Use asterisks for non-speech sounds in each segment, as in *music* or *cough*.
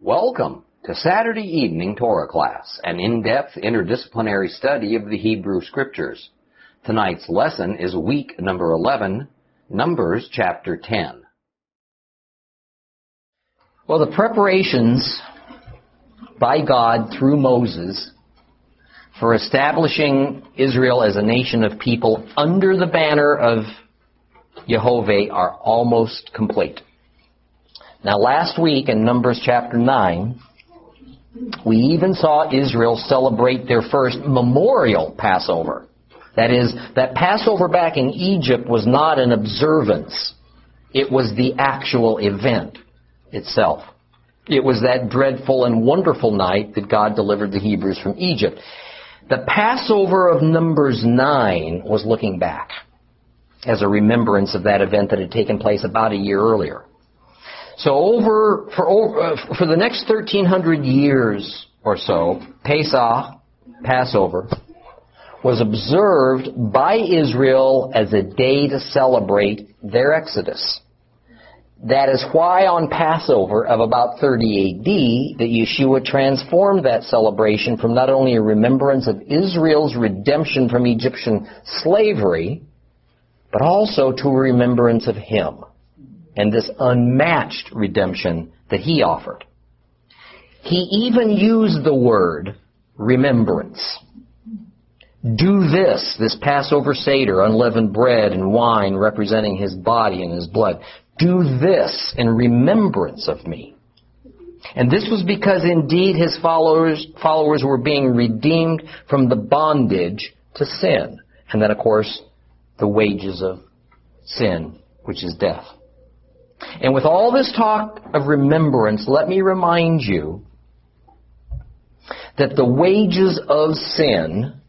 Welcome to Saturday evening Torah class, an in-depth interdisciplinary study of the Hebrew Scriptures. Tonight's lesson is week number 11, Numbers chapter 10. Well, the preparations by God through Moses for establishing Israel as a nation of people under the banner of Jehovah are almost complete. Now, last week in Numbers chapter 9, we even saw Israel celebrate their first memorial Passover. That is, that Passover back in Egypt was not an observance. It was the actual event itself. It was that dreadful and wonderful night that God delivered the Hebrews from Egypt. The Passover of Numbers 9 was looking back as a remembrance of that event that had taken place about a year earlier. So over for over, uh, for the next 1300 years or so, Pesach, Passover, was observed by Israel as a day to celebrate their exodus. That is why on Passover of about 30 AD, that Yeshua transformed that celebration from not only a remembrance of Israel's redemption from Egyptian slavery, but also to a remembrance of Him and this unmatched redemption that he offered. He even used the word remembrance. Do this, this Passover Seder, unleavened bread and wine representing his body and his blood. Do this in remembrance of me. And this was because indeed his followers, followers were being redeemed from the bondage to sin. And then of course, the wages of sin, which is death. And with all this talk of remembrance, let me remind you that the wages of sin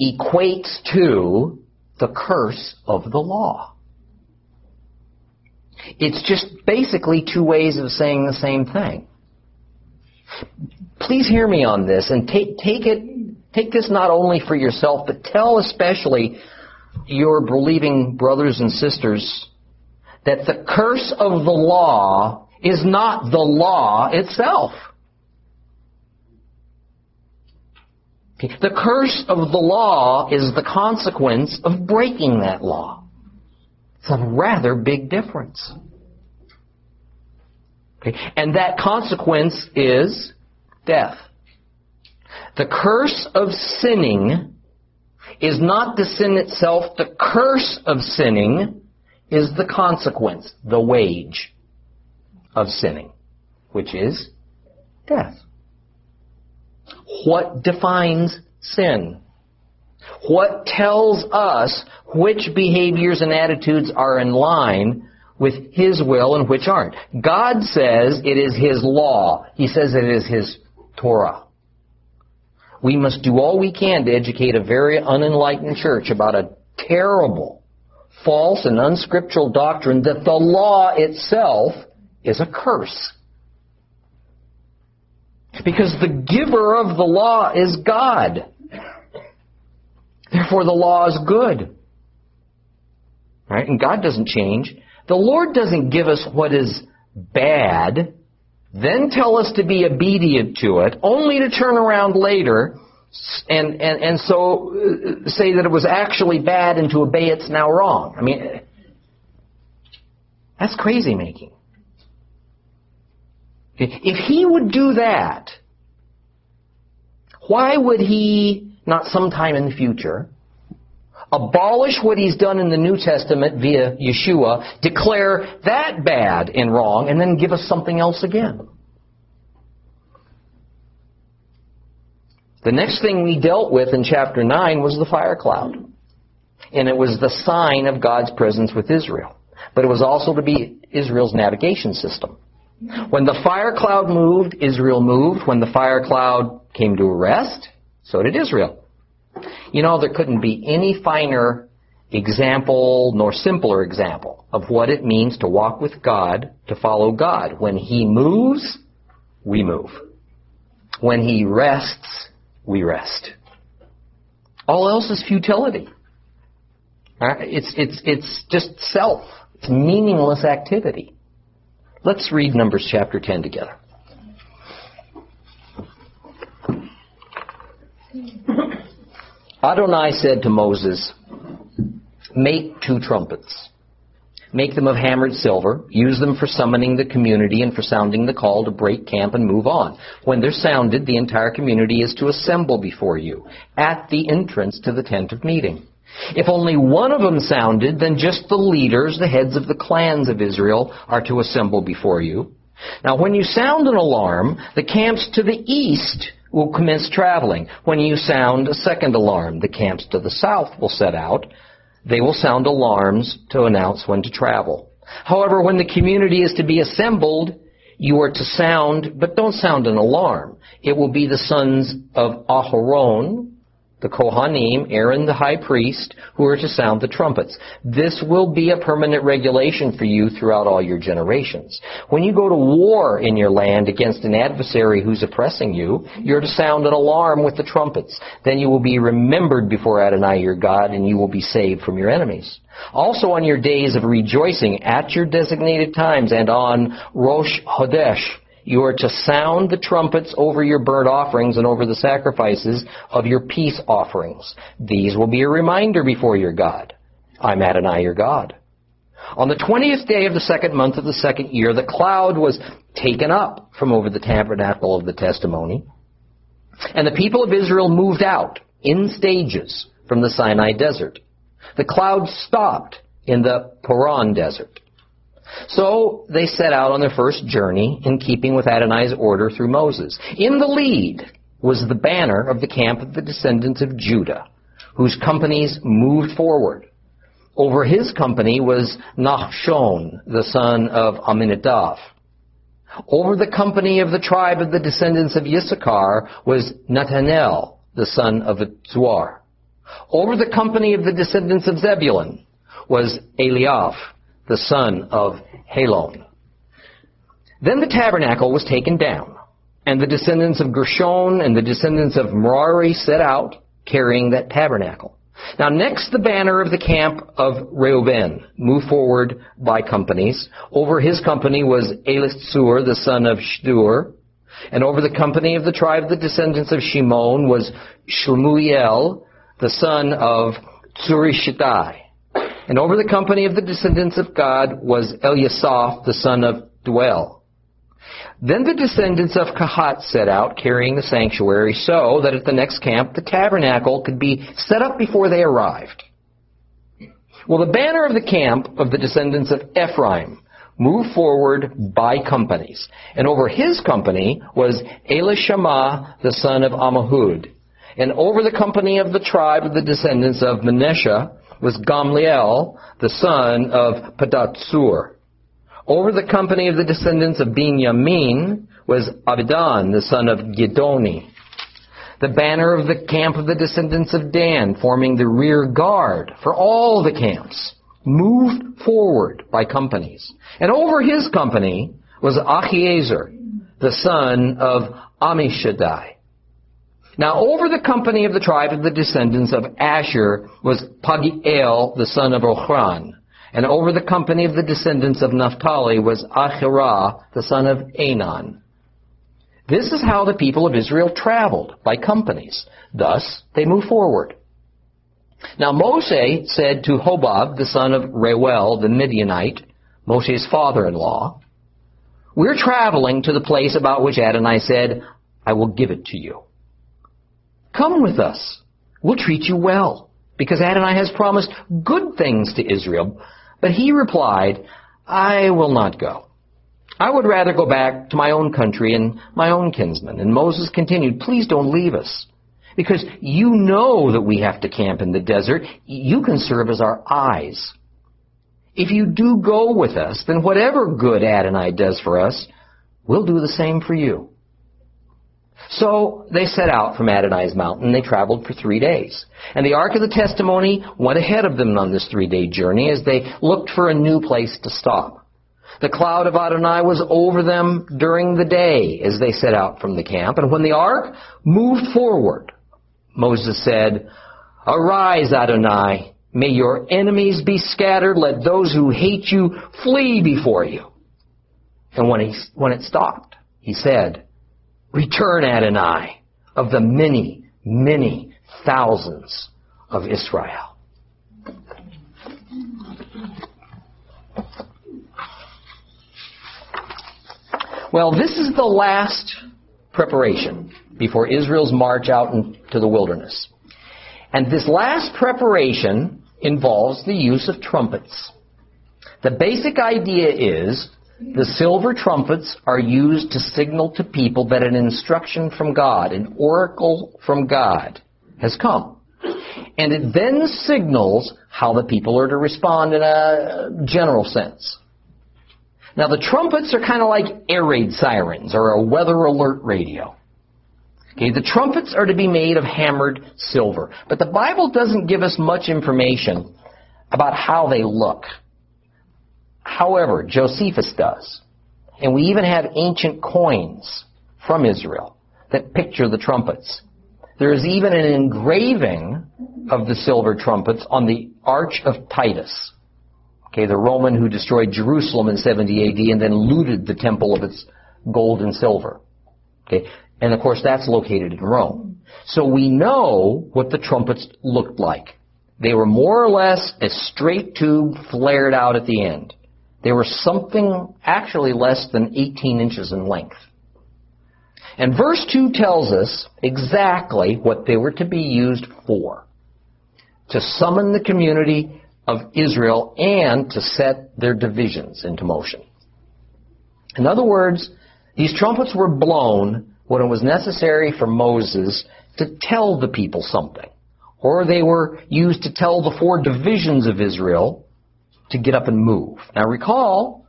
equates to the curse of the law. It's just basically two ways of saying the same thing. Please hear me on this and take, take it, take this not only for yourself, but tell especially your believing brothers and sisters that the curse of the law is not the law itself. The curse of the law is the consequence of breaking that law. It's a rather big difference. Okay? And that consequence is death. The curse of sinning is not the sin itself. The curse of sinning is the consequence, the wage of sinning, which is death. What defines sin? What tells us which behaviors and attitudes are in line with His will and which aren't? God says it is His law. He says it is His Torah. We must do all we can to educate a very unenlightened church about a terrible false and unscriptural doctrine that the law itself is a curse. Because the giver of the law is God. Therefore the law is good. Right? And God doesn't change. The Lord doesn't give us what is bad, then tell us to be obedient to it, only to turn around later and, and, and so uh, say that it was actually bad and to obey it's now wrong. I mean, that's crazy making. If he would do that, why would he not sometime in the future abolish what he's done in the New Testament via Yeshua, declare that bad and wrong, and then give us something else again? The next thing we dealt with in chapter 9 was the fire cloud. And it was the sign of God's presence with Israel. But it was also to be Israel's navigation system. When the fire cloud moved, Israel moved. When the fire cloud came to rest, so did Israel. You know, there couldn't be any finer example nor simpler example of what it means to walk with God, to follow God. When He moves, we move. When He rests, we rest. All else is futility. It's, it's, it's just self. It's meaningless activity. Let's read Numbers chapter 10 together. Adonai said to Moses, Make two trumpets Make them of hammered silver. Use them for summoning the community and for sounding the call to break camp and move on. When they're sounded, the entire community is to assemble before you at the entrance to the tent of meeting. If only one of them sounded, then just the leaders, the heads of the clans of Israel, are to assemble before you. Now, when you sound an alarm, the camps to the east will commence traveling. When you sound a second alarm, the camps to the south will set out. They will sound alarms to announce when to travel. However, when the community is to be assembled, you are to sound, but don't sound an alarm. It will be the sons of Aharon, the Kohanim, Aaron the high priest, who are to sound the trumpets. This will be a permanent regulation for you throughout all your generations. When you go to war in your land against an adversary who's oppressing you, you're to sound an alarm with the trumpets. Then you will be remembered before Adonai your God, and you will be saved from your enemies. Also on your days of rejoicing at your designated times and on Rosh Hodesh, you are to sound the trumpets over your burnt offerings and over the sacrifices of your peace offerings. These will be a reminder before your God. I'm Adonai your God. On the twentieth day of the second month of the second year, the cloud was taken up from over the tabernacle of the testimony, and the people of Israel moved out in stages from the Sinai desert. The cloud stopped in the Paran desert. So they set out on their first journey in keeping with Adonai's order through Moses. In the lead was the banner of the camp of the descendants of Judah, whose companies moved forward. Over his company was Nachshon, the son of Aminadab. Over the company of the tribe of the descendants of Issachar was Nathanael, the son of Zuar. Over the company of the descendants of Zebulun was Eliab, the son of Helon. Then the tabernacle was taken down, and the descendants of Gershon and the descendants of Merari set out, carrying that tabernacle. Now next the banner of the camp of Reuben moved forward by companies. Over his company was Elisur, the son of Shdur, and over the company of the tribe of the descendants of Shimon was Shmuel, the son of Tsurishadai. And over the company of the descendants of Gad was Eliasaph, the son of Deuel. Then the descendants of Kahat set out, carrying the sanctuary, so that at the next camp the tabernacle could be set up before they arrived. Well, the banner of the camp of the descendants of Ephraim moved forward by companies. And over his company was Elishama, the son of Ammihud. And over the company of the tribe of the descendants of Manasseh was Gamliel, the son of Padatsur. Over the company of the descendants of Benjamin was Abidan, the son of Gidoni. The banner of the camp of the descendants of Dan, forming the rear guard for all the camps, moved forward by companies. And over his company was Achiezer, the son of Ammishaddai. Now over the company of the tribe of the descendants of Asher was Pagiel, the son of Ochran. And over the company of the descendants of Naphtali was Ahirah, the son of Anan. This is how the people of Israel traveled, by companies. Thus, they moved forward. Now Moshe said to Hobab, the son of Reuel, the Midianite, Moshe's father-in-law, We're traveling to the place about which Adonai said, I will give it to you. Come with us. We'll treat you well, because Adonai has promised good things to Israel. But he replied, I will not go. I would rather go back to my own country and my own kinsmen. And Moses continued, Please don't leave us. Because you know that we have to camp in the desert. You can serve as our eyes. If you do go with us, then whatever good Adonai does for us, we'll do the same for you. So they set out from Adonai's mountain. They traveled for three days. And the Ark of the Testimony went ahead of them on this three-day journey as they looked for a new place to stop. The cloud of Adonai was over them during the day as they set out from the camp. And when the Ark moved forward, Moses said, Arise, Adonai. May your enemies be scattered. Let those who hate you flee before you. And when, he, when it stopped, he said, Return, Adonai, of the many many thousands of Israel. Well, this is the last preparation before Israel's march out into the wilderness. And this last preparation involves the use of trumpets. The basic idea is the silver trumpets are used to signal to people that an instruction from God, an oracle from God, has come. And it then signals how the people are to respond in a general sense. Now the trumpets are kind of like air raid sirens or a weather alert radio. Okay, the trumpets are to be made of hammered silver. But the Bible doesn't give us much information about how they look. However, Josephus does. And we even have ancient coins from Israel that picture the trumpets. There is even an engraving of the silver trumpets on the Arch of Titus. Okay, the Roman who destroyed Jerusalem in 70 AD and then looted the temple of its gold and silver. Okay, and of course that's located in Rome. So we know what the trumpets looked like. They were more or less a straight tube flared out at the end. They were something actually less than 18 inches in length. And verse 2 tells us exactly what they were to be used for. To summon the community of Israel and to set their divisions into motion. In other words, these trumpets were blown when it was necessary for Moses to tell the people something. Or they were used to tell the four divisions of Israel to get up and move. Now recall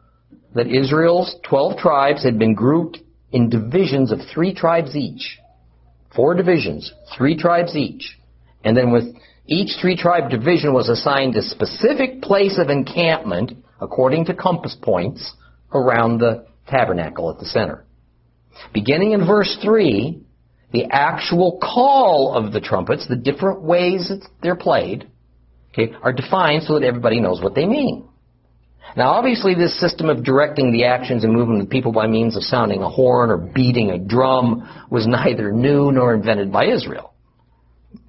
that Israel's 12 tribes had been grouped in divisions of three tribes each. Four divisions, three tribes each. And then with each three tribe division was assigned a specific place of encampment according to compass points around the tabernacle at the center. Beginning in verse 3, the actual call of the trumpets, the different ways that they're played, okay, are defined so that everybody knows what they mean. Now, obviously, this system of directing the actions and movement of people by means of sounding a horn or beating a drum was *laughs* neither new nor invented by Israel.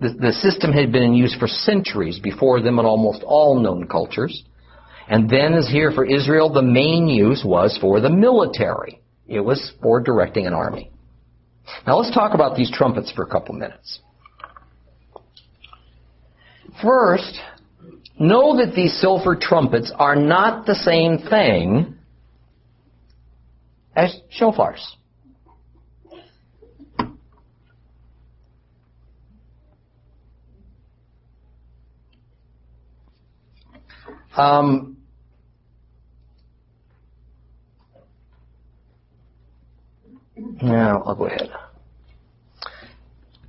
The, the system had been in use for centuries before them in almost all known cultures. And then, as here for Israel, the main use was for the military. It was for directing an army. Now let's talk about these trumpets for a couple minutes. First, know that these silver trumpets are not the same thing as shofars. Um, now, I'll go ahead.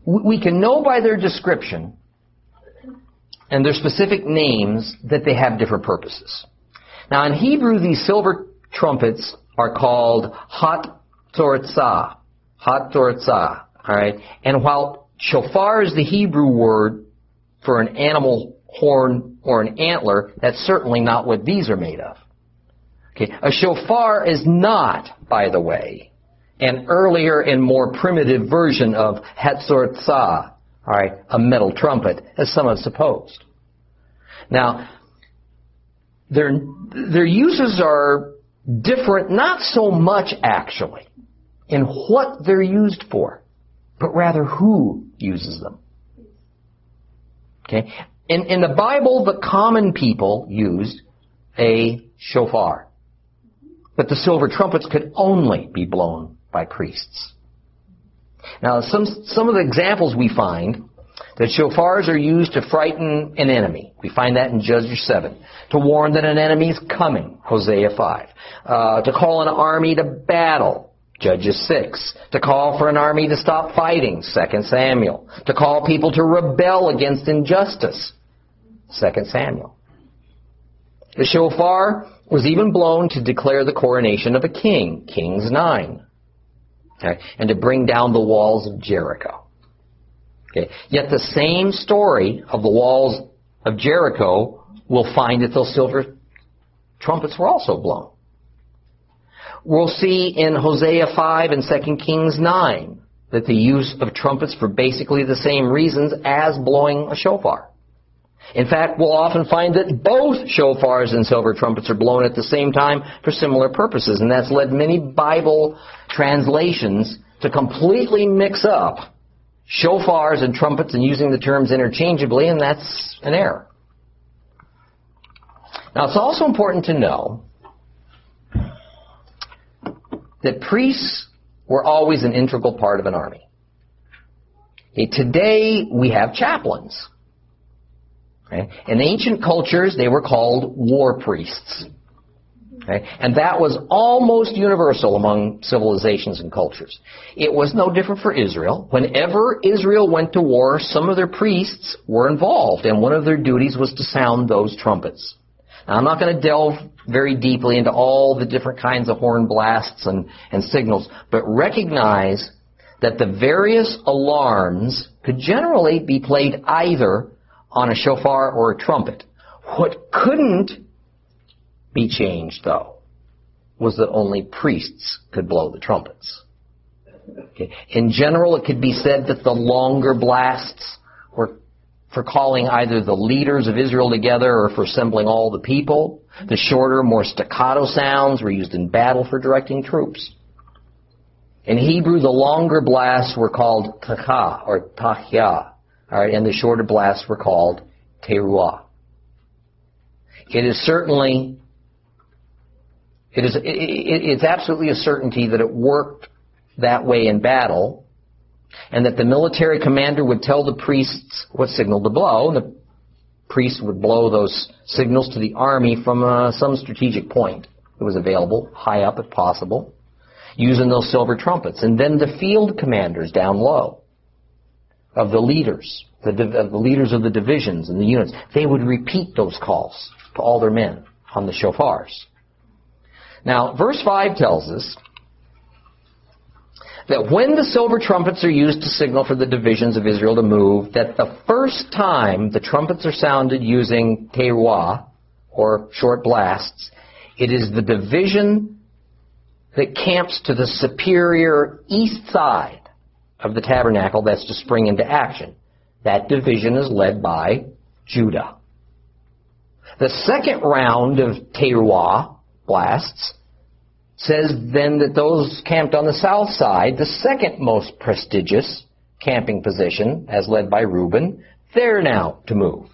We can know by their description and their specific names that they have different purposes. Now, in Hebrew, these silver trumpets are called hot toritzah. Hatzotzrah. Alright? And while shofar is the Hebrew word for an animal horn or an antler, that's certainly not what these are made of. Okay. A shofar is not, by the way, an earlier and more primitive version of hatzotzrah, alright, a metal trumpet, as some have supposed. Now, their, their uses are different, not so much actually, in what they're used for, but rather who uses them. Okay? In, in the Bible, the common people used a shofar. But the silver trumpets could only be blown by priests. Now, some, some of the examples we find that shofars are used to frighten an enemy. We find that in Judges 7. To warn that an enemy is coming. Hosea 5. Uh, to call an army to battle. Judges 6. To call for an army to stop fighting. 2 Samuel. To call people to rebel against injustice. 2 Samuel. The shofar was even blown to declare the coronation of a king. Kings 9. Okay, and to bring down the walls of Jericho. Okay, yet the same story of the walls of Jericho will find that those silver trumpets were also blown. We'll see in Hosea 5 and 2 Kings 9 that the use of trumpets for basically the same reasons as blowing a shofar. In fact, we'll often find that both shofars and silver trumpets are blown at the same time for similar purposes, and that's led many Bible translations to completely mix up shofars and trumpets and using the terms interchangeably, and that's an error. Now, it's also important to know that priests were always an integral part of an army. Okay, today, we have chaplains. Okay? In ancient cultures, they were called war priests. Okay? And that was almost universal among civilizations and cultures. It was no different for Israel. Whenever Israel went to war, some of their priests were involved, and one of their duties was to sound those trumpets. Now, I'm not going to delve very deeply into all the different kinds of horn blasts and, and signals, but recognize that the various alarms could generally be played either on a shofar or a trumpet. What couldn't be changed, though, was that only priests could blow the trumpets. Okay. In general, it could be said that the longer blasts were for calling either the leaders of Israel together or for assembling all the people. The shorter, more staccato sounds were used in battle for directing troops. In Hebrew, the longer blasts were called taka or tahya, and the shorter blasts were called teruah. It is certainly it is, it, it's absolutely a certainty that it worked that way in battle, and that the military commander would tell the priests what signal to blow, and the priests would blow those signals to the army from uh, some strategic point that was available, high up if possible, using those silver trumpets. And then the field commanders down low of the leaders, the, of the leaders of the divisions and the units, they would repeat those calls to all their men on the shofars. Now, verse 5 tells us that when the silver trumpets are used to signal for the divisions of Israel to move, that the first time the trumpets are sounded using teruah, or short blasts, it is the division that camps to the superior east side of the tabernacle that's to spring into action. That division is led by Judah. The second round of teruah blasts says then that those camped on the south side, the second most prestigious camping position, as led by Reuben, they're now to move.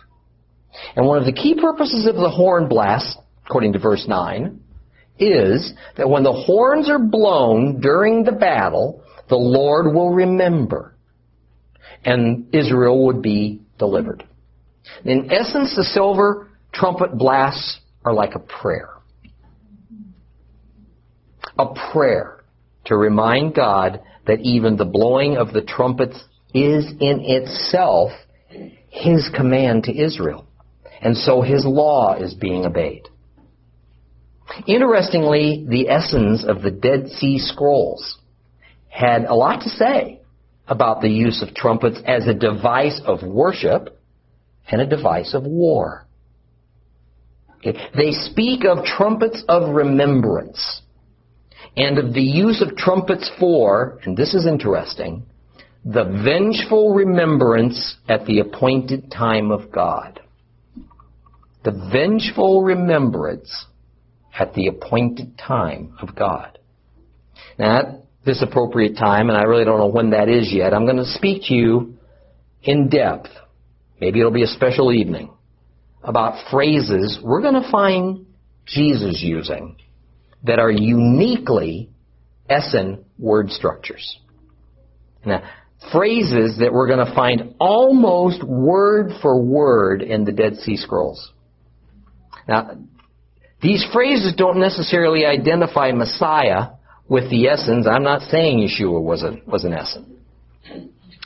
And one of the key purposes of the horn blast, according to verse 9, is that when the horns are blown during the battle, the Lord will remember, and Israel would be delivered. In essence, the silver trumpet blasts are like a prayer a prayer to remind God that even the blowing of the trumpets is in itself His command to Israel. And so His law is being obeyed. Interestingly, the Essenes of the Dead Sea Scrolls had a lot to say about the use of trumpets as a device of worship and a device of war. Okay. They speak of trumpets of remembrance and of the use of trumpets for, and this is interesting, the vengeful remembrance at the appointed time of God. The vengeful remembrance at the appointed time of God. Now, at this appropriate time, and I really don't know when that is yet, I'm going to speak to you in depth. Maybe it'll be a special evening about phrases we're going to find Jesus using that are uniquely Essene word structures. Now, phrases that we're going to find almost word for word in the Dead Sea Scrolls. Now, these phrases don't necessarily identify Messiah with the Essenes. I'm not saying Yeshua was, a, was an Essene.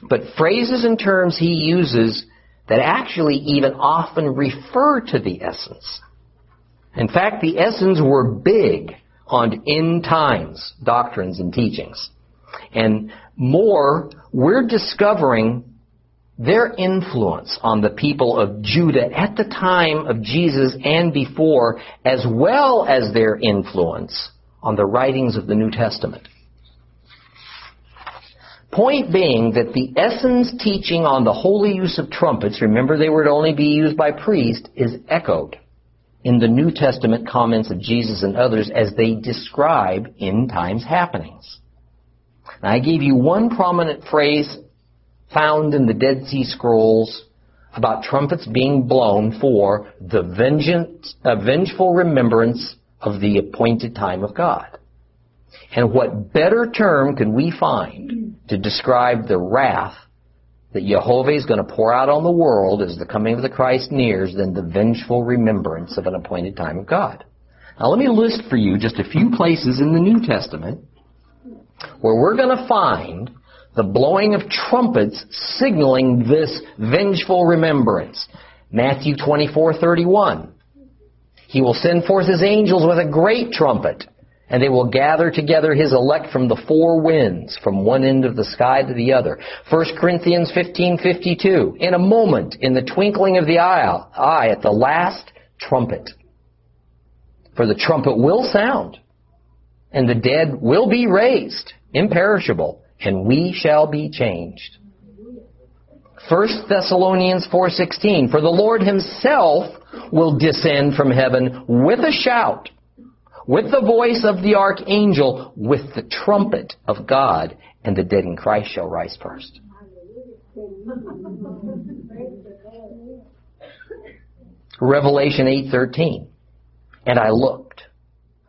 But phrases and terms he uses that actually even often refer to the Essenes. In fact, the Essenes were big on end times doctrines and teachings. And more, we're discovering their influence on the people of Judah at the time of Jesus and before, as well as their influence on the writings of the New Testament. Point being that the Essenes' teaching on the holy use of trumpets, remember they were to only be used by priests, is echoed in the New Testament comments of Jesus and others as they describe end times happenings. Now, I gave you one prominent phrase found in the Dead Sea Scrolls about trumpets being blown for the vengeance, uh, vengeful remembrance of the appointed time of God. And what better term can we find to describe the wrath that Jehovah is going to pour out on the world as the coming of the Christ nears than the vengeful remembrance of an appointed time of God? Now let me list for you just a few places in the New Testament where we're going to find the blowing of trumpets signaling this vengeful remembrance. Matthew 24:31. He will send forth his angels with a great trumpet, and they will gather together his elect from the four winds, from one end of the sky to the other. 1 Corinthians 15:52. In a moment, in the twinkling of the eye, at the last trumpet. For the trumpet will sound, and the dead will be raised, imperishable, and we shall be changed. 1 Thessalonians 4:16 For the Lord himself will descend from heaven with a shout with the voice of the archangel with the trumpet of God and the dead in Christ shall rise first. Revelation 8:13 And I looked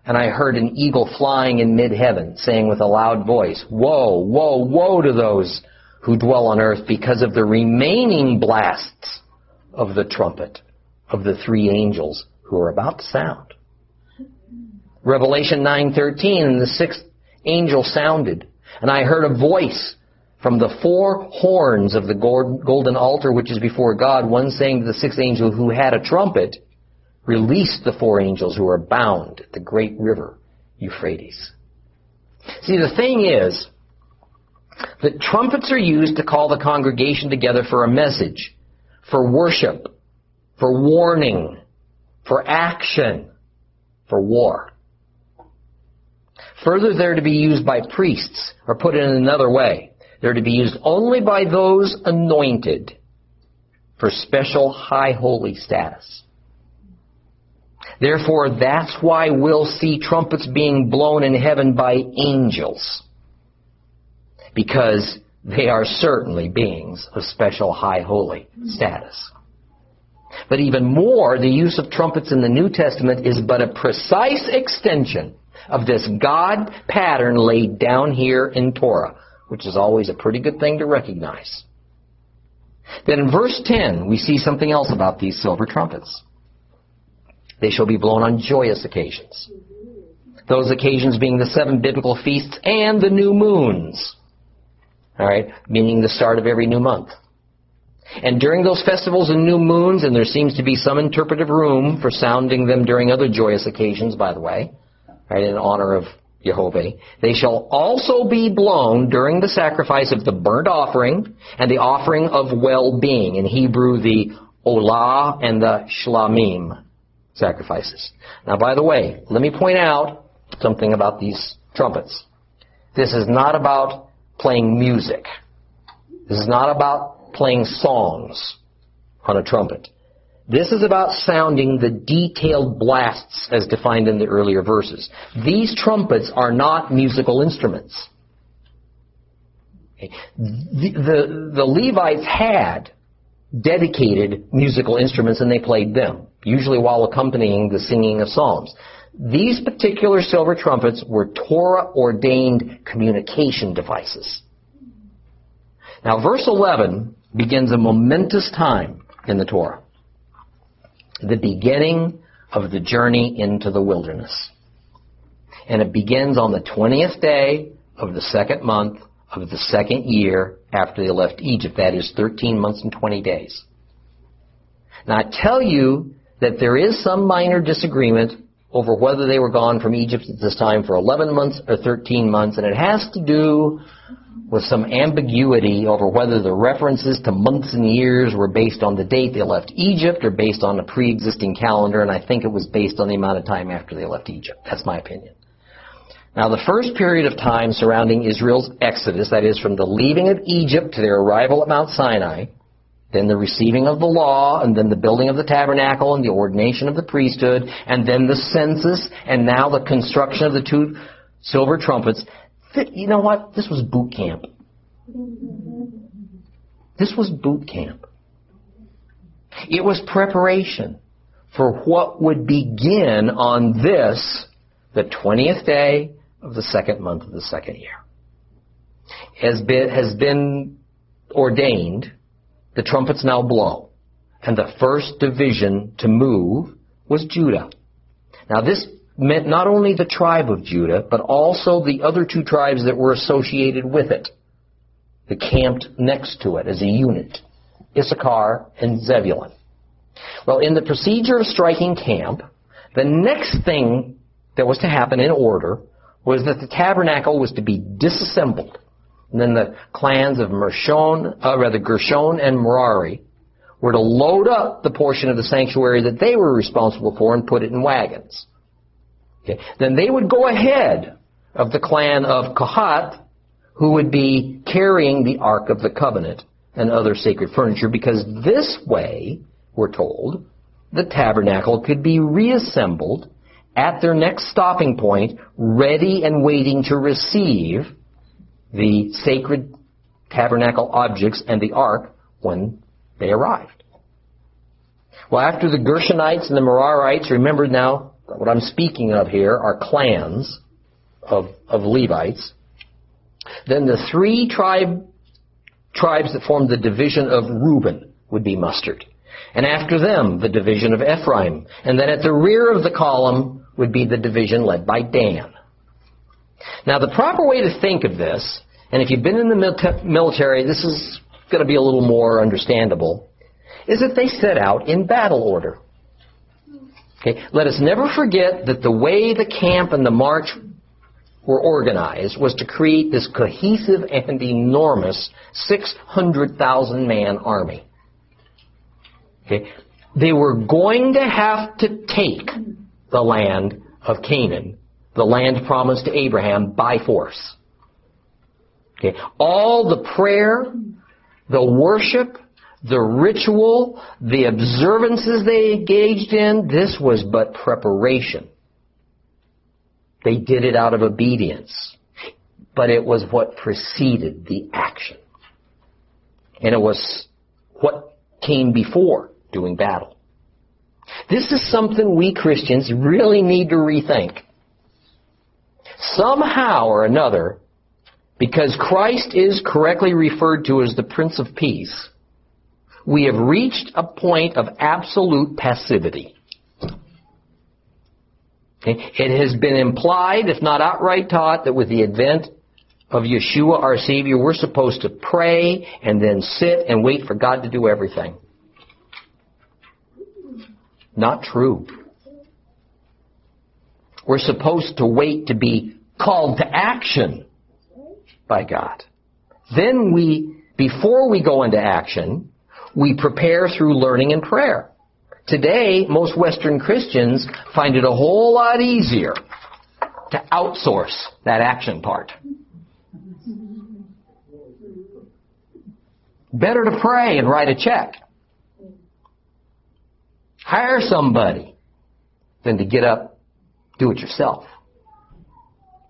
and I heard an eagle flying in mid-heaven, saying with a loud voice, Woe, woe, woe to those who dwell on earth because of the remaining blasts of the trumpet of the three angels who are about to sound. Revelation 9:13 and the sixth angel sounded and I heard a voice from the four horns of the golden altar which is before God one saying to the sixth angel who had a trumpet release the four angels who are bound at the great river Euphrates. See, the thing is that trumpets are used to call the congregation together for a message, for worship, for warning, for action, for war. Further, they're to be used by priests, or put in another way, they're to be used only by those anointed for special high holy status. Therefore, that's why we'll see trumpets being blown in heaven by angels. Because they are certainly beings of special high holy status. But even more, the use of trumpets in the New Testament is but a precise extension of this God pattern laid down here in Torah, which is always a pretty good thing to recognize. Then in verse 10, we see something else about these silver trumpets. They shall be blown on joyous occasions. Those occasions being the seven biblical feasts and the new moons. Alright, meaning the start of every new month. And during those festivals and new moons, and there seems to be some interpretive room for sounding them during other joyous occasions, by the way, right, in honor of Jehovah, they shall also be blown during the sacrifice of the burnt offering and the offering of well-being. In Hebrew, the olah and the shlamim sacrifices. Now, by the way, let me point out something about these trumpets. This is not about playing music. This is not about playing songs on a trumpet. This is about sounding the detailed blasts as defined in the earlier verses. These trumpets are not musical instruments. The, the, the Levites had dedicated musical instruments and they played them, usually while accompanying the singing of psalms. These particular silver trumpets were Torah ordained communication devices. Now verse 11 begins a momentous time in the Torah. The beginning of the journey into the wilderness. And it begins on the 20th day of the second month of the second year after they left Egypt. That is 13 months and 20 days. Now I tell you that there is some minor disagreement over whether they were gone from Egypt at this time for 11 months or 13 months, and it has to do with some ambiguity over whether the references to months and years were based on the date they left Egypt or based on a pre-existing calendar, and I think it was based on the amount of time after they left Egypt. That's my opinion. Now, the first period of time surrounding Israel's exodus, that is, from the leaving of Egypt to their arrival at Mount Sinai, then the receiving of the law, and then the building of the tabernacle, and the ordination of the priesthood, and then the census, and now the construction of the two silver trumpets. You know what? This was boot camp. This was boot camp. It was preparation for what would begin on this, the 20th day of the second month of the second year. Has been, has been ordained, the trumpets now blow, and the first division to move was Judah. Now this meant not only the tribe of Judah, but also the other two tribes that were associated with it, that camped next to it as a unit, Issachar and Zebulun. Well, in the procedure of striking camp, the next thing that was to happen in order was that the tabernacle was to be disassembled. And then the clans of Mershon, uh, rather Gershon and Merari were to load up the portion of the sanctuary that they were responsible for and put it in wagons. Okay. Then they would go ahead of the clan of Kohath, who would be carrying the Ark of the Covenant and other sacred furniture, because this way, we're told, the tabernacle could be reassembled at their next stopping point, ready and waiting to receive the sacred tabernacle objects and the ark when they arrived. Well, after the Gershonites and the Merarites, remember now, what I'm speaking of here are clans of, of Levites. Then the three tribe, tribes that formed the division of Reuben would be mustered. And after them, the division of Ephraim. And then at the rear of the column would be the division led by Dan. Now, the proper way to think of this, and if you've been in the military, this is going to be a little more understandable, is that they set out in battle order. Okay, let us never forget that the way the camp and the march were organized was to create this cohesive and enormous 600,000 man army. Okay? They were going to have to take the land of Canaan, the land promised to Abraham, by force. Okay? All the prayer, the worship, the ritual, the observances they engaged in, this was but preparation. They did it out of obedience. But it was what preceded the action. And it was what came before doing battle. This is something we Christians really need to rethink. Somehow or another, because Christ is correctly referred to as the Prince of Peace, we have reached a point of absolute passivity. It has been implied, if not outright taught, that with the advent of Yeshua, our Savior, we're supposed to pray and then sit and wait for God to do everything. Not true. We're supposed to wait to be called to action by God. Then we, before we go into action, we prepare through learning and prayer. Today, most Western Christians find it a whole lot easier to outsource that action part. Better to pray and write a check. Hire somebody than to get up, do it yourself.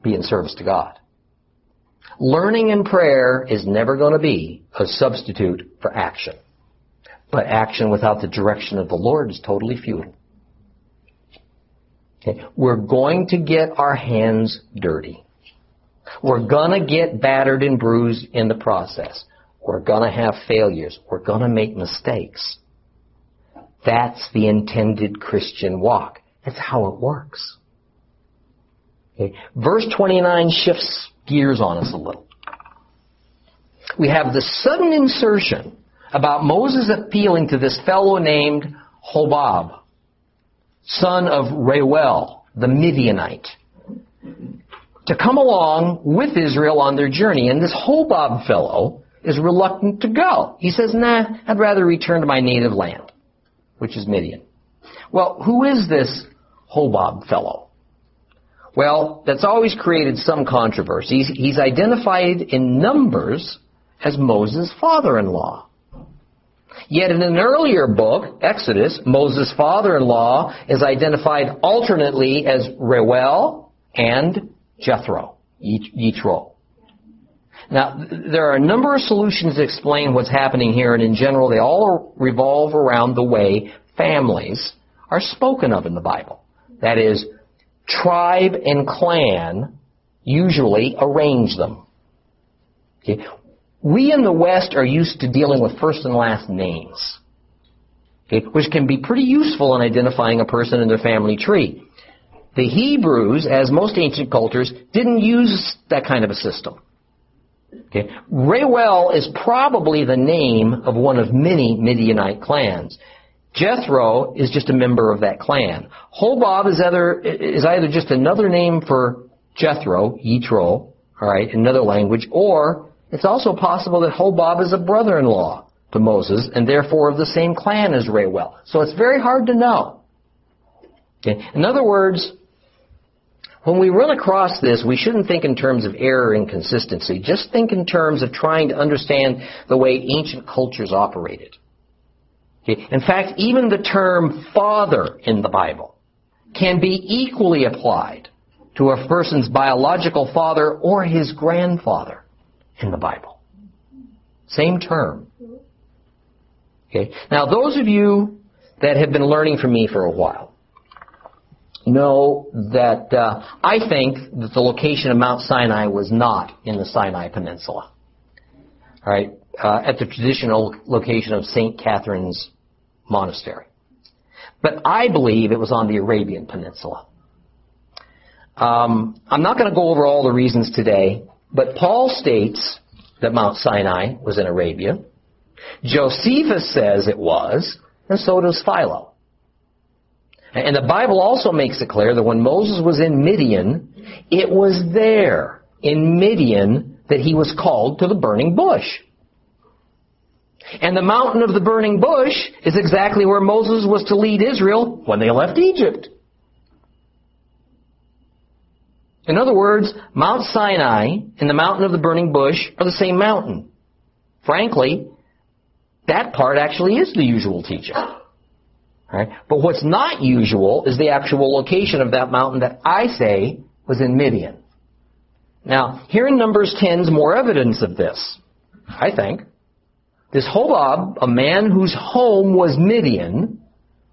Be in service to God. Learning and prayer is never going to be a substitute for action. But action without the direction of the Lord is totally futile. Okay. We're going to get our hands dirty. We're going to get battered and bruised in the process. We're going to have failures. We're going to make mistakes. That's the intended Christian walk. That's how it works. Okay. Verse 29 shifts gears on us a little. We have the sudden insertion about Moses appealing to this fellow named Hobab, son of Reuel, the Midianite, to come along with Israel on their journey. And this Hobab fellow is reluctant to go. He says, nah, I'd rather return to my native land which is Midian. Well, who is this Hobab fellow? Well, that's always created some controversy. He's, he's identified in Numbers as Moses' father-in-law. Yet in an earlier book, Exodus, Moses' father-in-law is identified alternately as Reuel and Jethro, Yitro. Now, there are a number of solutions to explain what's happening here, and in general, they all revolve around the way families are spoken of in the Bible. That is, tribe and clan usually arrange them. Okay? We in the West are used to dealing with first and last names, okay, which can be pretty useful in identifying a person in their family tree. The Hebrews, as most ancient cultures, didn't use that kind of a system. Okay. Reuel is probably the name of one of many Midianite clans. Jethro is just a member of that clan. Hobab is either, is either just another name for Jethro, Yitro, alright, another language, or it's also possible that Hobab is a brother-in-law to Moses and therefore of the same clan as Reuel. So it's very hard to know. Okay. In other words, when we run across this, we shouldn't think in terms of error and consistency. Just think in terms of trying to understand the way ancient cultures operated. Okay. In fact, even the term father in the Bible can be equally applied to a person's biological father or his grandfather in the Bible. Same term. Okay. Now, those of you that have been learning from me for a while know that uh, I think that the location of Mount Sinai was not in the Sinai Peninsula. All right, uh, at the traditional location of St. Catherine's Monastery. But I believe it was on the Arabian Peninsula. Um, I'm not going to go over all the reasons today, but Paul states that Mount Sinai was in Arabia. Josephus says it was, and so does Philo. And the Bible also makes it clear that when Moses was in Midian, it was there, in Midian, that he was called to the burning bush. And the mountain of the burning bush is exactly where Moses was to lead Israel when they left Egypt. In other words, Mount Sinai and the mountain of the burning bush are the same mountain. Frankly, that part actually is the usual teaching. Right? But what's not usual is the actual location of that mountain that I say was in Midian. Now, here in Numbers 10 is more evidence of this, I think. This Hobab, a man whose home was Midian,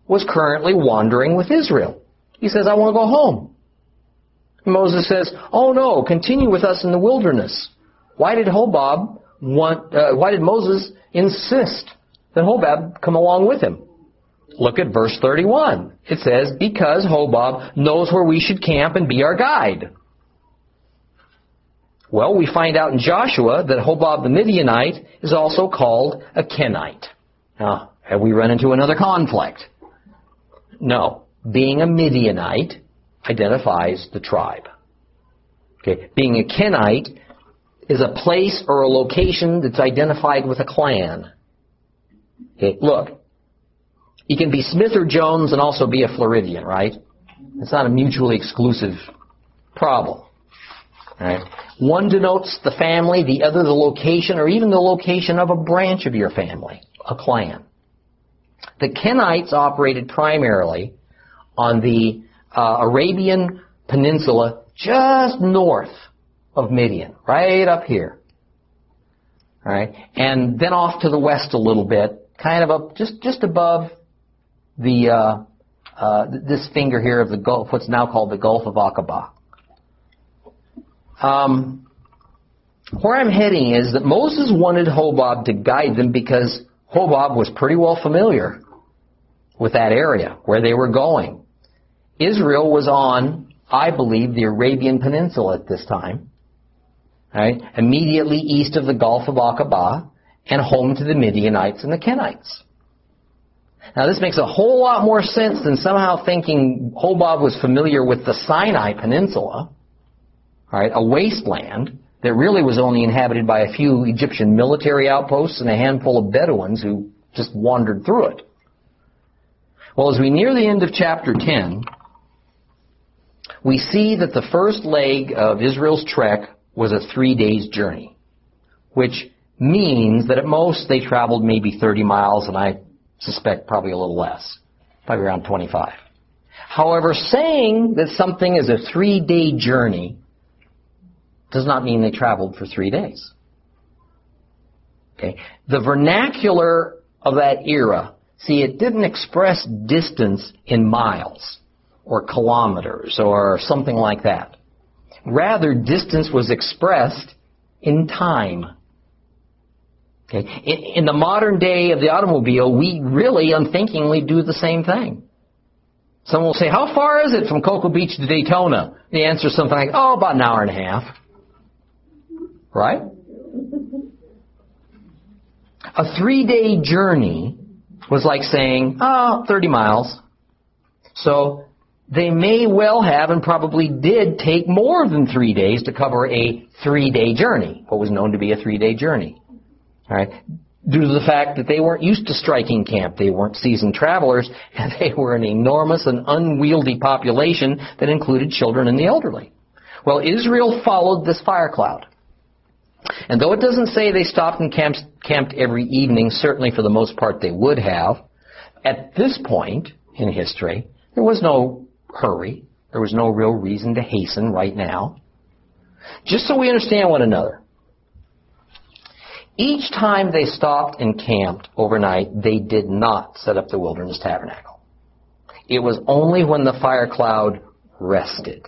was currently wandering with Israel. He says, I want to go home. Moses says, Oh no, continue with us in the wilderness. Why did Hobab want, uh, why did Moses insist that Hobab come along with him? Look at verse 31. It says, Because Hobab knows where we should camp and be our guide. Well, we find out in Joshua that Hobab the Midianite is also called a Kenite. Now, have we run into another conflict? No. Being a Midianite identifies the tribe. Okay. Being a Kenite is a place or a location that's identified with a clan. Okay. Look, you can be Smith or Jones and also be a Floridian, right? It's not a mutually exclusive problem. Right? One denotes the family, the other the location, or even the location of a branch of your family, a clan. The Kenites operated primarily on the uh, Arabian Peninsula just north of Midian, right up here. Right? And then off to the west a little bit, kind of up, just, just above the uh, uh, this finger here of the Gulf, what's now called the Gulf of Aqaba. Um, where I'm heading is that Moses wanted Hobab to guide them because Hobab was pretty well familiar with that area where they were going. Israel was on, I believe, the Arabian Peninsula at this time, right? Immediately east of the Gulf of Aqaba and home to the Midianites and the Kenites. Now this makes a whole lot more sense than somehow thinking Hobab was familiar with the Sinai Peninsula, right, a wasteland that really was only inhabited by a few Egyptian military outposts and a handful of Bedouins who just wandered through it. Well, as we near the end of chapter 10, we see that the first leg of Israel's trek was a three days journey, which means that at most they traveled maybe 30 miles, and I suspect probably a little less, probably around 25. However, saying that something is a three day journey does not mean they traveled for three days. Okay? The vernacular of that era, see, it didn't express distance in miles or kilometers or something like that. Rather, distance was expressed in time. Okay? In, in the modern day of the automobile, we really unthinkingly do the same thing. Someone will say, how far is it from Cocoa Beach to Daytona? The answer is something like, oh, about an hour and a half. Right? A three day journey was like saying, oh, 30 miles. So they may well have and probably did take more than three days to cover a three day journey, what was known to be a three day journey. Alright? Due to the fact that they weren't used to striking camp, they weren't seasoned travelers, *laughs* and they were an enormous and unwieldy population that included children and the elderly. Well, Israel followed this fire cloud. And though it doesn't say they stopped and camped, camped every evening, certainly for the most part they would have, at this point in history, there was no hurry. There was no real reason to hasten right now. Just so we understand one another. Each time they stopped and camped overnight, they did not set up the wilderness tabernacle. It was only when the fire cloud rested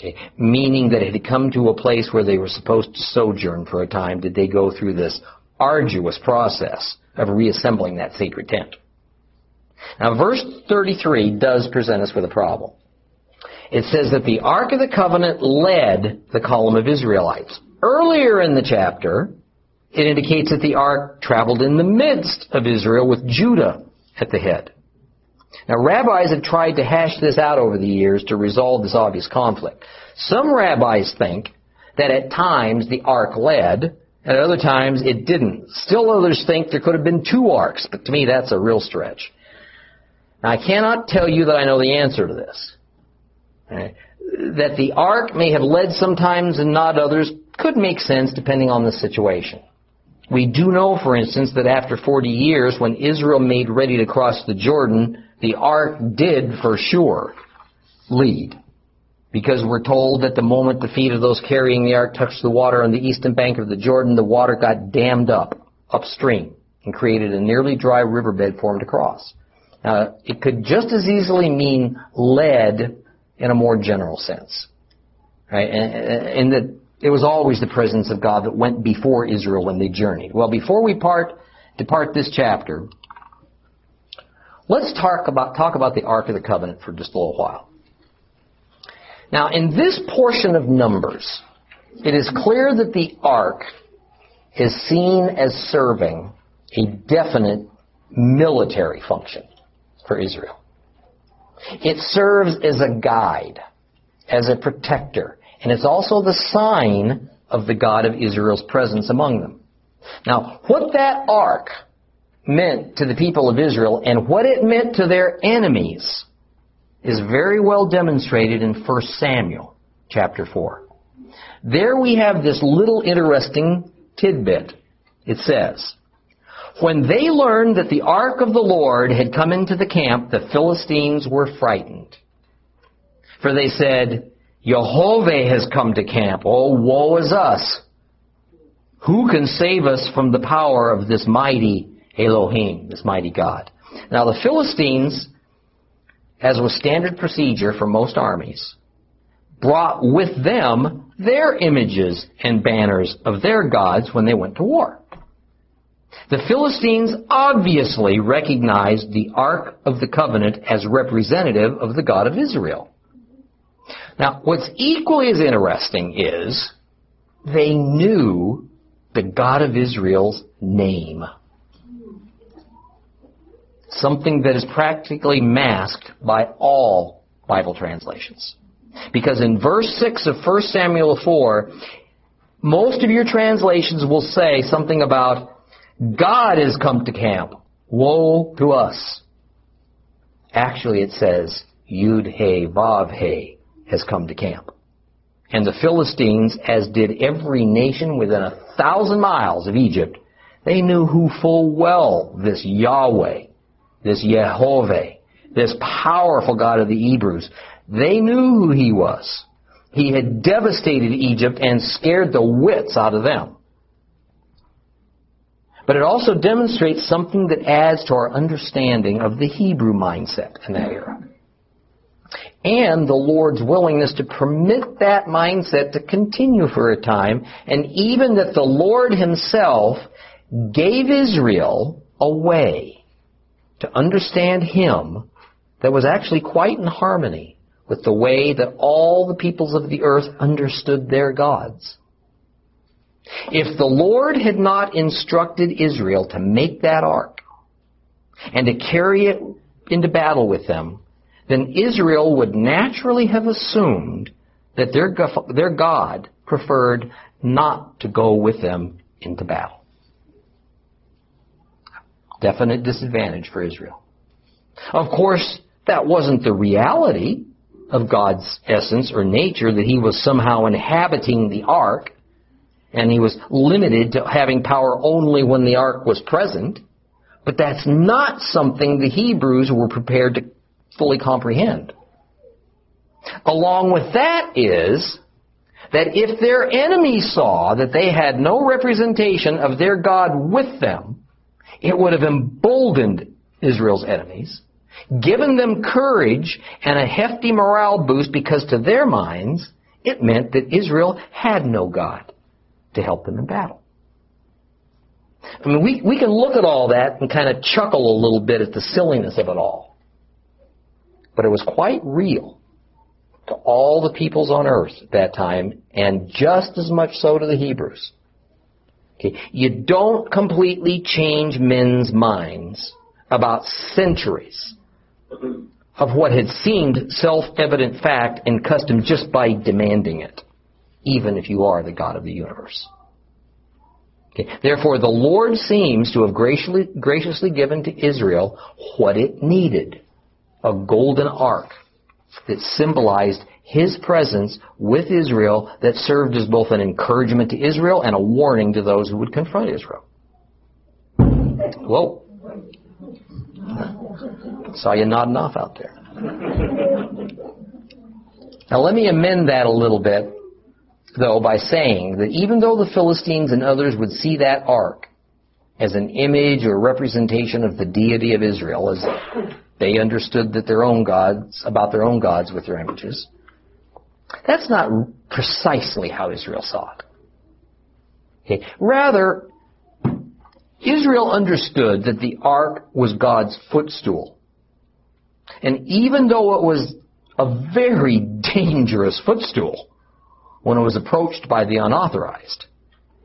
Okay. Meaning that it had come to a place where they were supposed to sojourn for a time, did they go through this arduous process of reassembling that sacred tent. Now, verse 33 does present us with a problem. It says that the Ark of the Covenant led the column of Israelites. Earlier in the chapter, it indicates that the Ark traveled in the midst of Israel with Judah at the head. Now, rabbis have tried to hash this out over the years to resolve this obvious conflict. Some rabbis think that at times the ark led, and at other times it didn't. Still others think there could have been two arks, but to me that's a real stretch. Now, I cannot tell you that I know the answer to this. That the ark may have led sometimes and not others could make sense depending on the situation. We do know, for instance, that after 40 years, when Israel made ready to cross the Jordan, the ark did for sure lead. Because we're told that the moment the feet of those carrying the ark touched the water on the eastern bank of the Jordan, the water got dammed up upstream and created a nearly dry riverbed for them to cross. Now, it could just as easily mean led in a more general sense. Right? And, that it was always the presence of God that went before Israel when they journeyed. Well, before we part, depart this chapter, Let's talk about, talk about the Ark of the Covenant for just a little while. Now, in this portion of Numbers, it is clear that the Ark is seen as serving a definite military function for Israel. It serves as a guide, as a protector, and it's also the sign of the God of Israel's presence among them. Now, what that ark meant to the people of Israel and what it meant to their enemies is very well demonstrated in 1 Samuel chapter 4. There we have this little interesting tidbit. It says, When they learned that the ark of the Lord had come into the camp, the Philistines were frightened. For they said, Jehovah has come to camp. Oh, woe is us! Who can save us from the power of this mighty Elohim, this mighty God. Now the Philistines, as was standard procedure for most armies, brought with them their images and banners of their gods when they went to war. The Philistines obviously recognized the Ark of the Covenant as representative of the God of Israel. Now, what's equally as interesting is they knew the God of Israel's name something that is practically masked by all Bible translations. Because in verse 6 of 1 Samuel 4, most of your translations will say something about, God has come to camp. Woe to us. Actually, it says, Yud He Vav He, has come to camp. And the Philistines, as did every nation within a thousand miles of Egypt, they knew who full well this Yahweh, this Yehovah, this powerful God of the Hebrews. They knew who he was. He had devastated Egypt and scared the wits out of them. But it also demonstrates something that adds to our understanding of the Hebrew mindset in that era. And the Lord's willingness to permit that mindset to continue for a time, and even that the Lord Himself gave Israel a way to understand Him that was actually quite in harmony with the way that all the peoples of the earth understood their gods. If the Lord had not instructed Israel to make that ark and to carry it into battle with them, then Israel would naturally have assumed that their, their God preferred not to go with them into battle. Definite disadvantage for Israel. Of course, that wasn't the reality of God's essence or nature, that He was somehow inhabiting the ark and he was limited to having power only when the ark was present. But that's not something the Hebrews were prepared to fully comprehend. Along with that is that if their enemies saw that they had no representation of their God with them, it would have emboldened Israel's enemies, given them courage and a hefty morale boost because to their minds, it meant that Israel had no God to help them in battle. I mean, we, we can look at all that and kind of chuckle a little bit at the silliness of it all. But it was quite real to all the peoples on earth at that time, and just as much so to the Hebrews. Okay. You don't completely change men's minds about centuries of what had seemed self-evident fact and custom just by demanding it even if you are the God of the universe. Okay. Therefore, the Lord seems to have graciously, graciously given to Israel what it needed a golden ark that symbolized his presence with Israel that served as both an encouragement to Israel and a warning to those who would confront Israel. Whoa. Saw you nodding off out there. Now let me amend that a little bit though, by saying that even though the Philistines and others would see that ark as an image or representation of the deity of Israel, as they understood that their own gods, about their own gods with their images, that's not precisely how Israel saw it. Okay. Rather, Israel understood that the ark was God's footstool. And even though it was a very dangerous footstool, when it was approached by the unauthorized.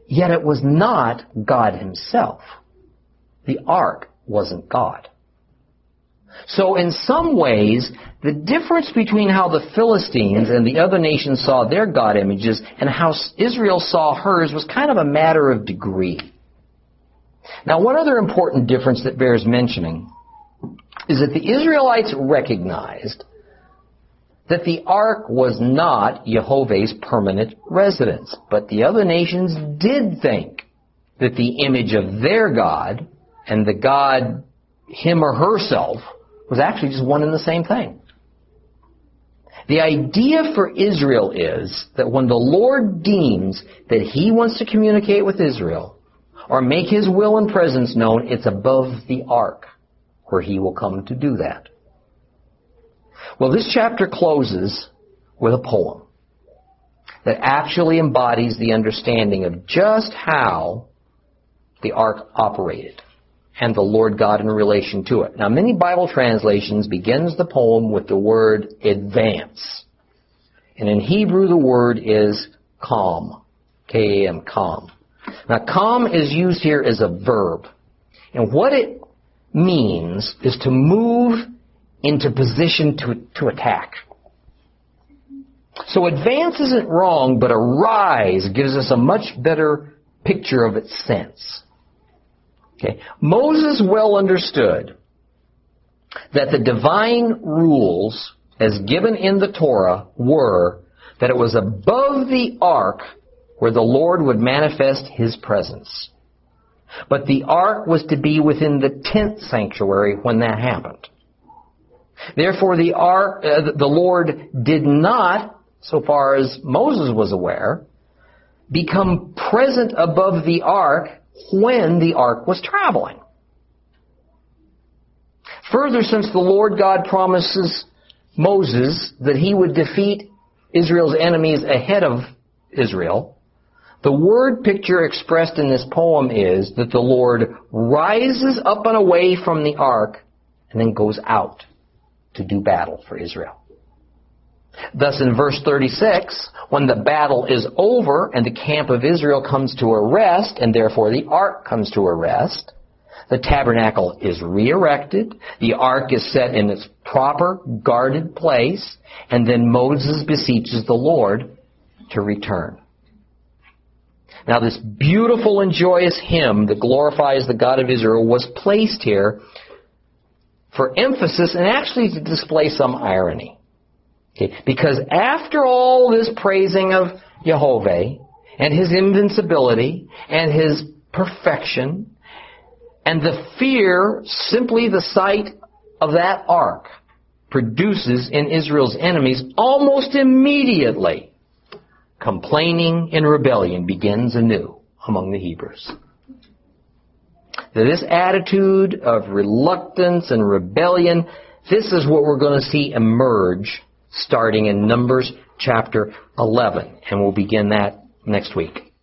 Yet it was not God himself. The ark wasn't God. So in some ways, the difference between how the Philistines and the other nations saw their God images and how Israel saw hers was kind of a matter of degree. Now one other important difference that bears mentioning is that the Israelites recognized that the ark was not Jehovah's permanent residence. But the other nations did think that the image of their God and the God, him or herself, was actually just one and the same thing. The idea for Israel is that when the Lord deems that He wants to communicate with Israel or make His will and presence known, it's above the ark where He will come to do that. Well, this chapter closes with a poem that actually embodies the understanding of just how the ark operated and the Lord God in relation to it. Now, many Bible translations begins the poem with the word advance. And in Hebrew, the word is calm. K-A-M, calm. Now, calm is used here as a verb. And what it means is to move into position to, to attack. So advance isn't wrong, but arise gives us a much better picture of its sense. Okay. Moses well understood that the divine rules as given in the Torah were that it was above the ark where the Lord would manifest his presence. But the ark was to be within the tent sanctuary when that happened. Therefore, the uh, the Lord did not, so far as Moses was aware, become present above the ark when the ark was traveling. Further, since the Lord God promises Moses that he would defeat Israel's enemies ahead of Israel, the word picture expressed in this poem is that the Lord rises up and away from the ark and then goes out to do battle for Israel. Thus in verse 36, when the battle is over and the camp of Israel comes to a rest, and therefore the ark comes to a rest, the tabernacle is re-erected, the ark is set in its proper guarded place, and then Moses beseeches the Lord to return. Now this beautiful and joyous hymn that glorifies the God of Israel was placed here for emphasis and actually to display some irony. Okay? Because after all this praising of Jehovah and his invincibility and his perfection and the fear, simply the sight of that ark produces in Israel's enemies almost immediately. Complaining and rebellion begins anew among the Hebrews. This attitude of reluctance and rebellion, this is what we're going to see emerge starting in Numbers chapter 11. And we'll begin that next week.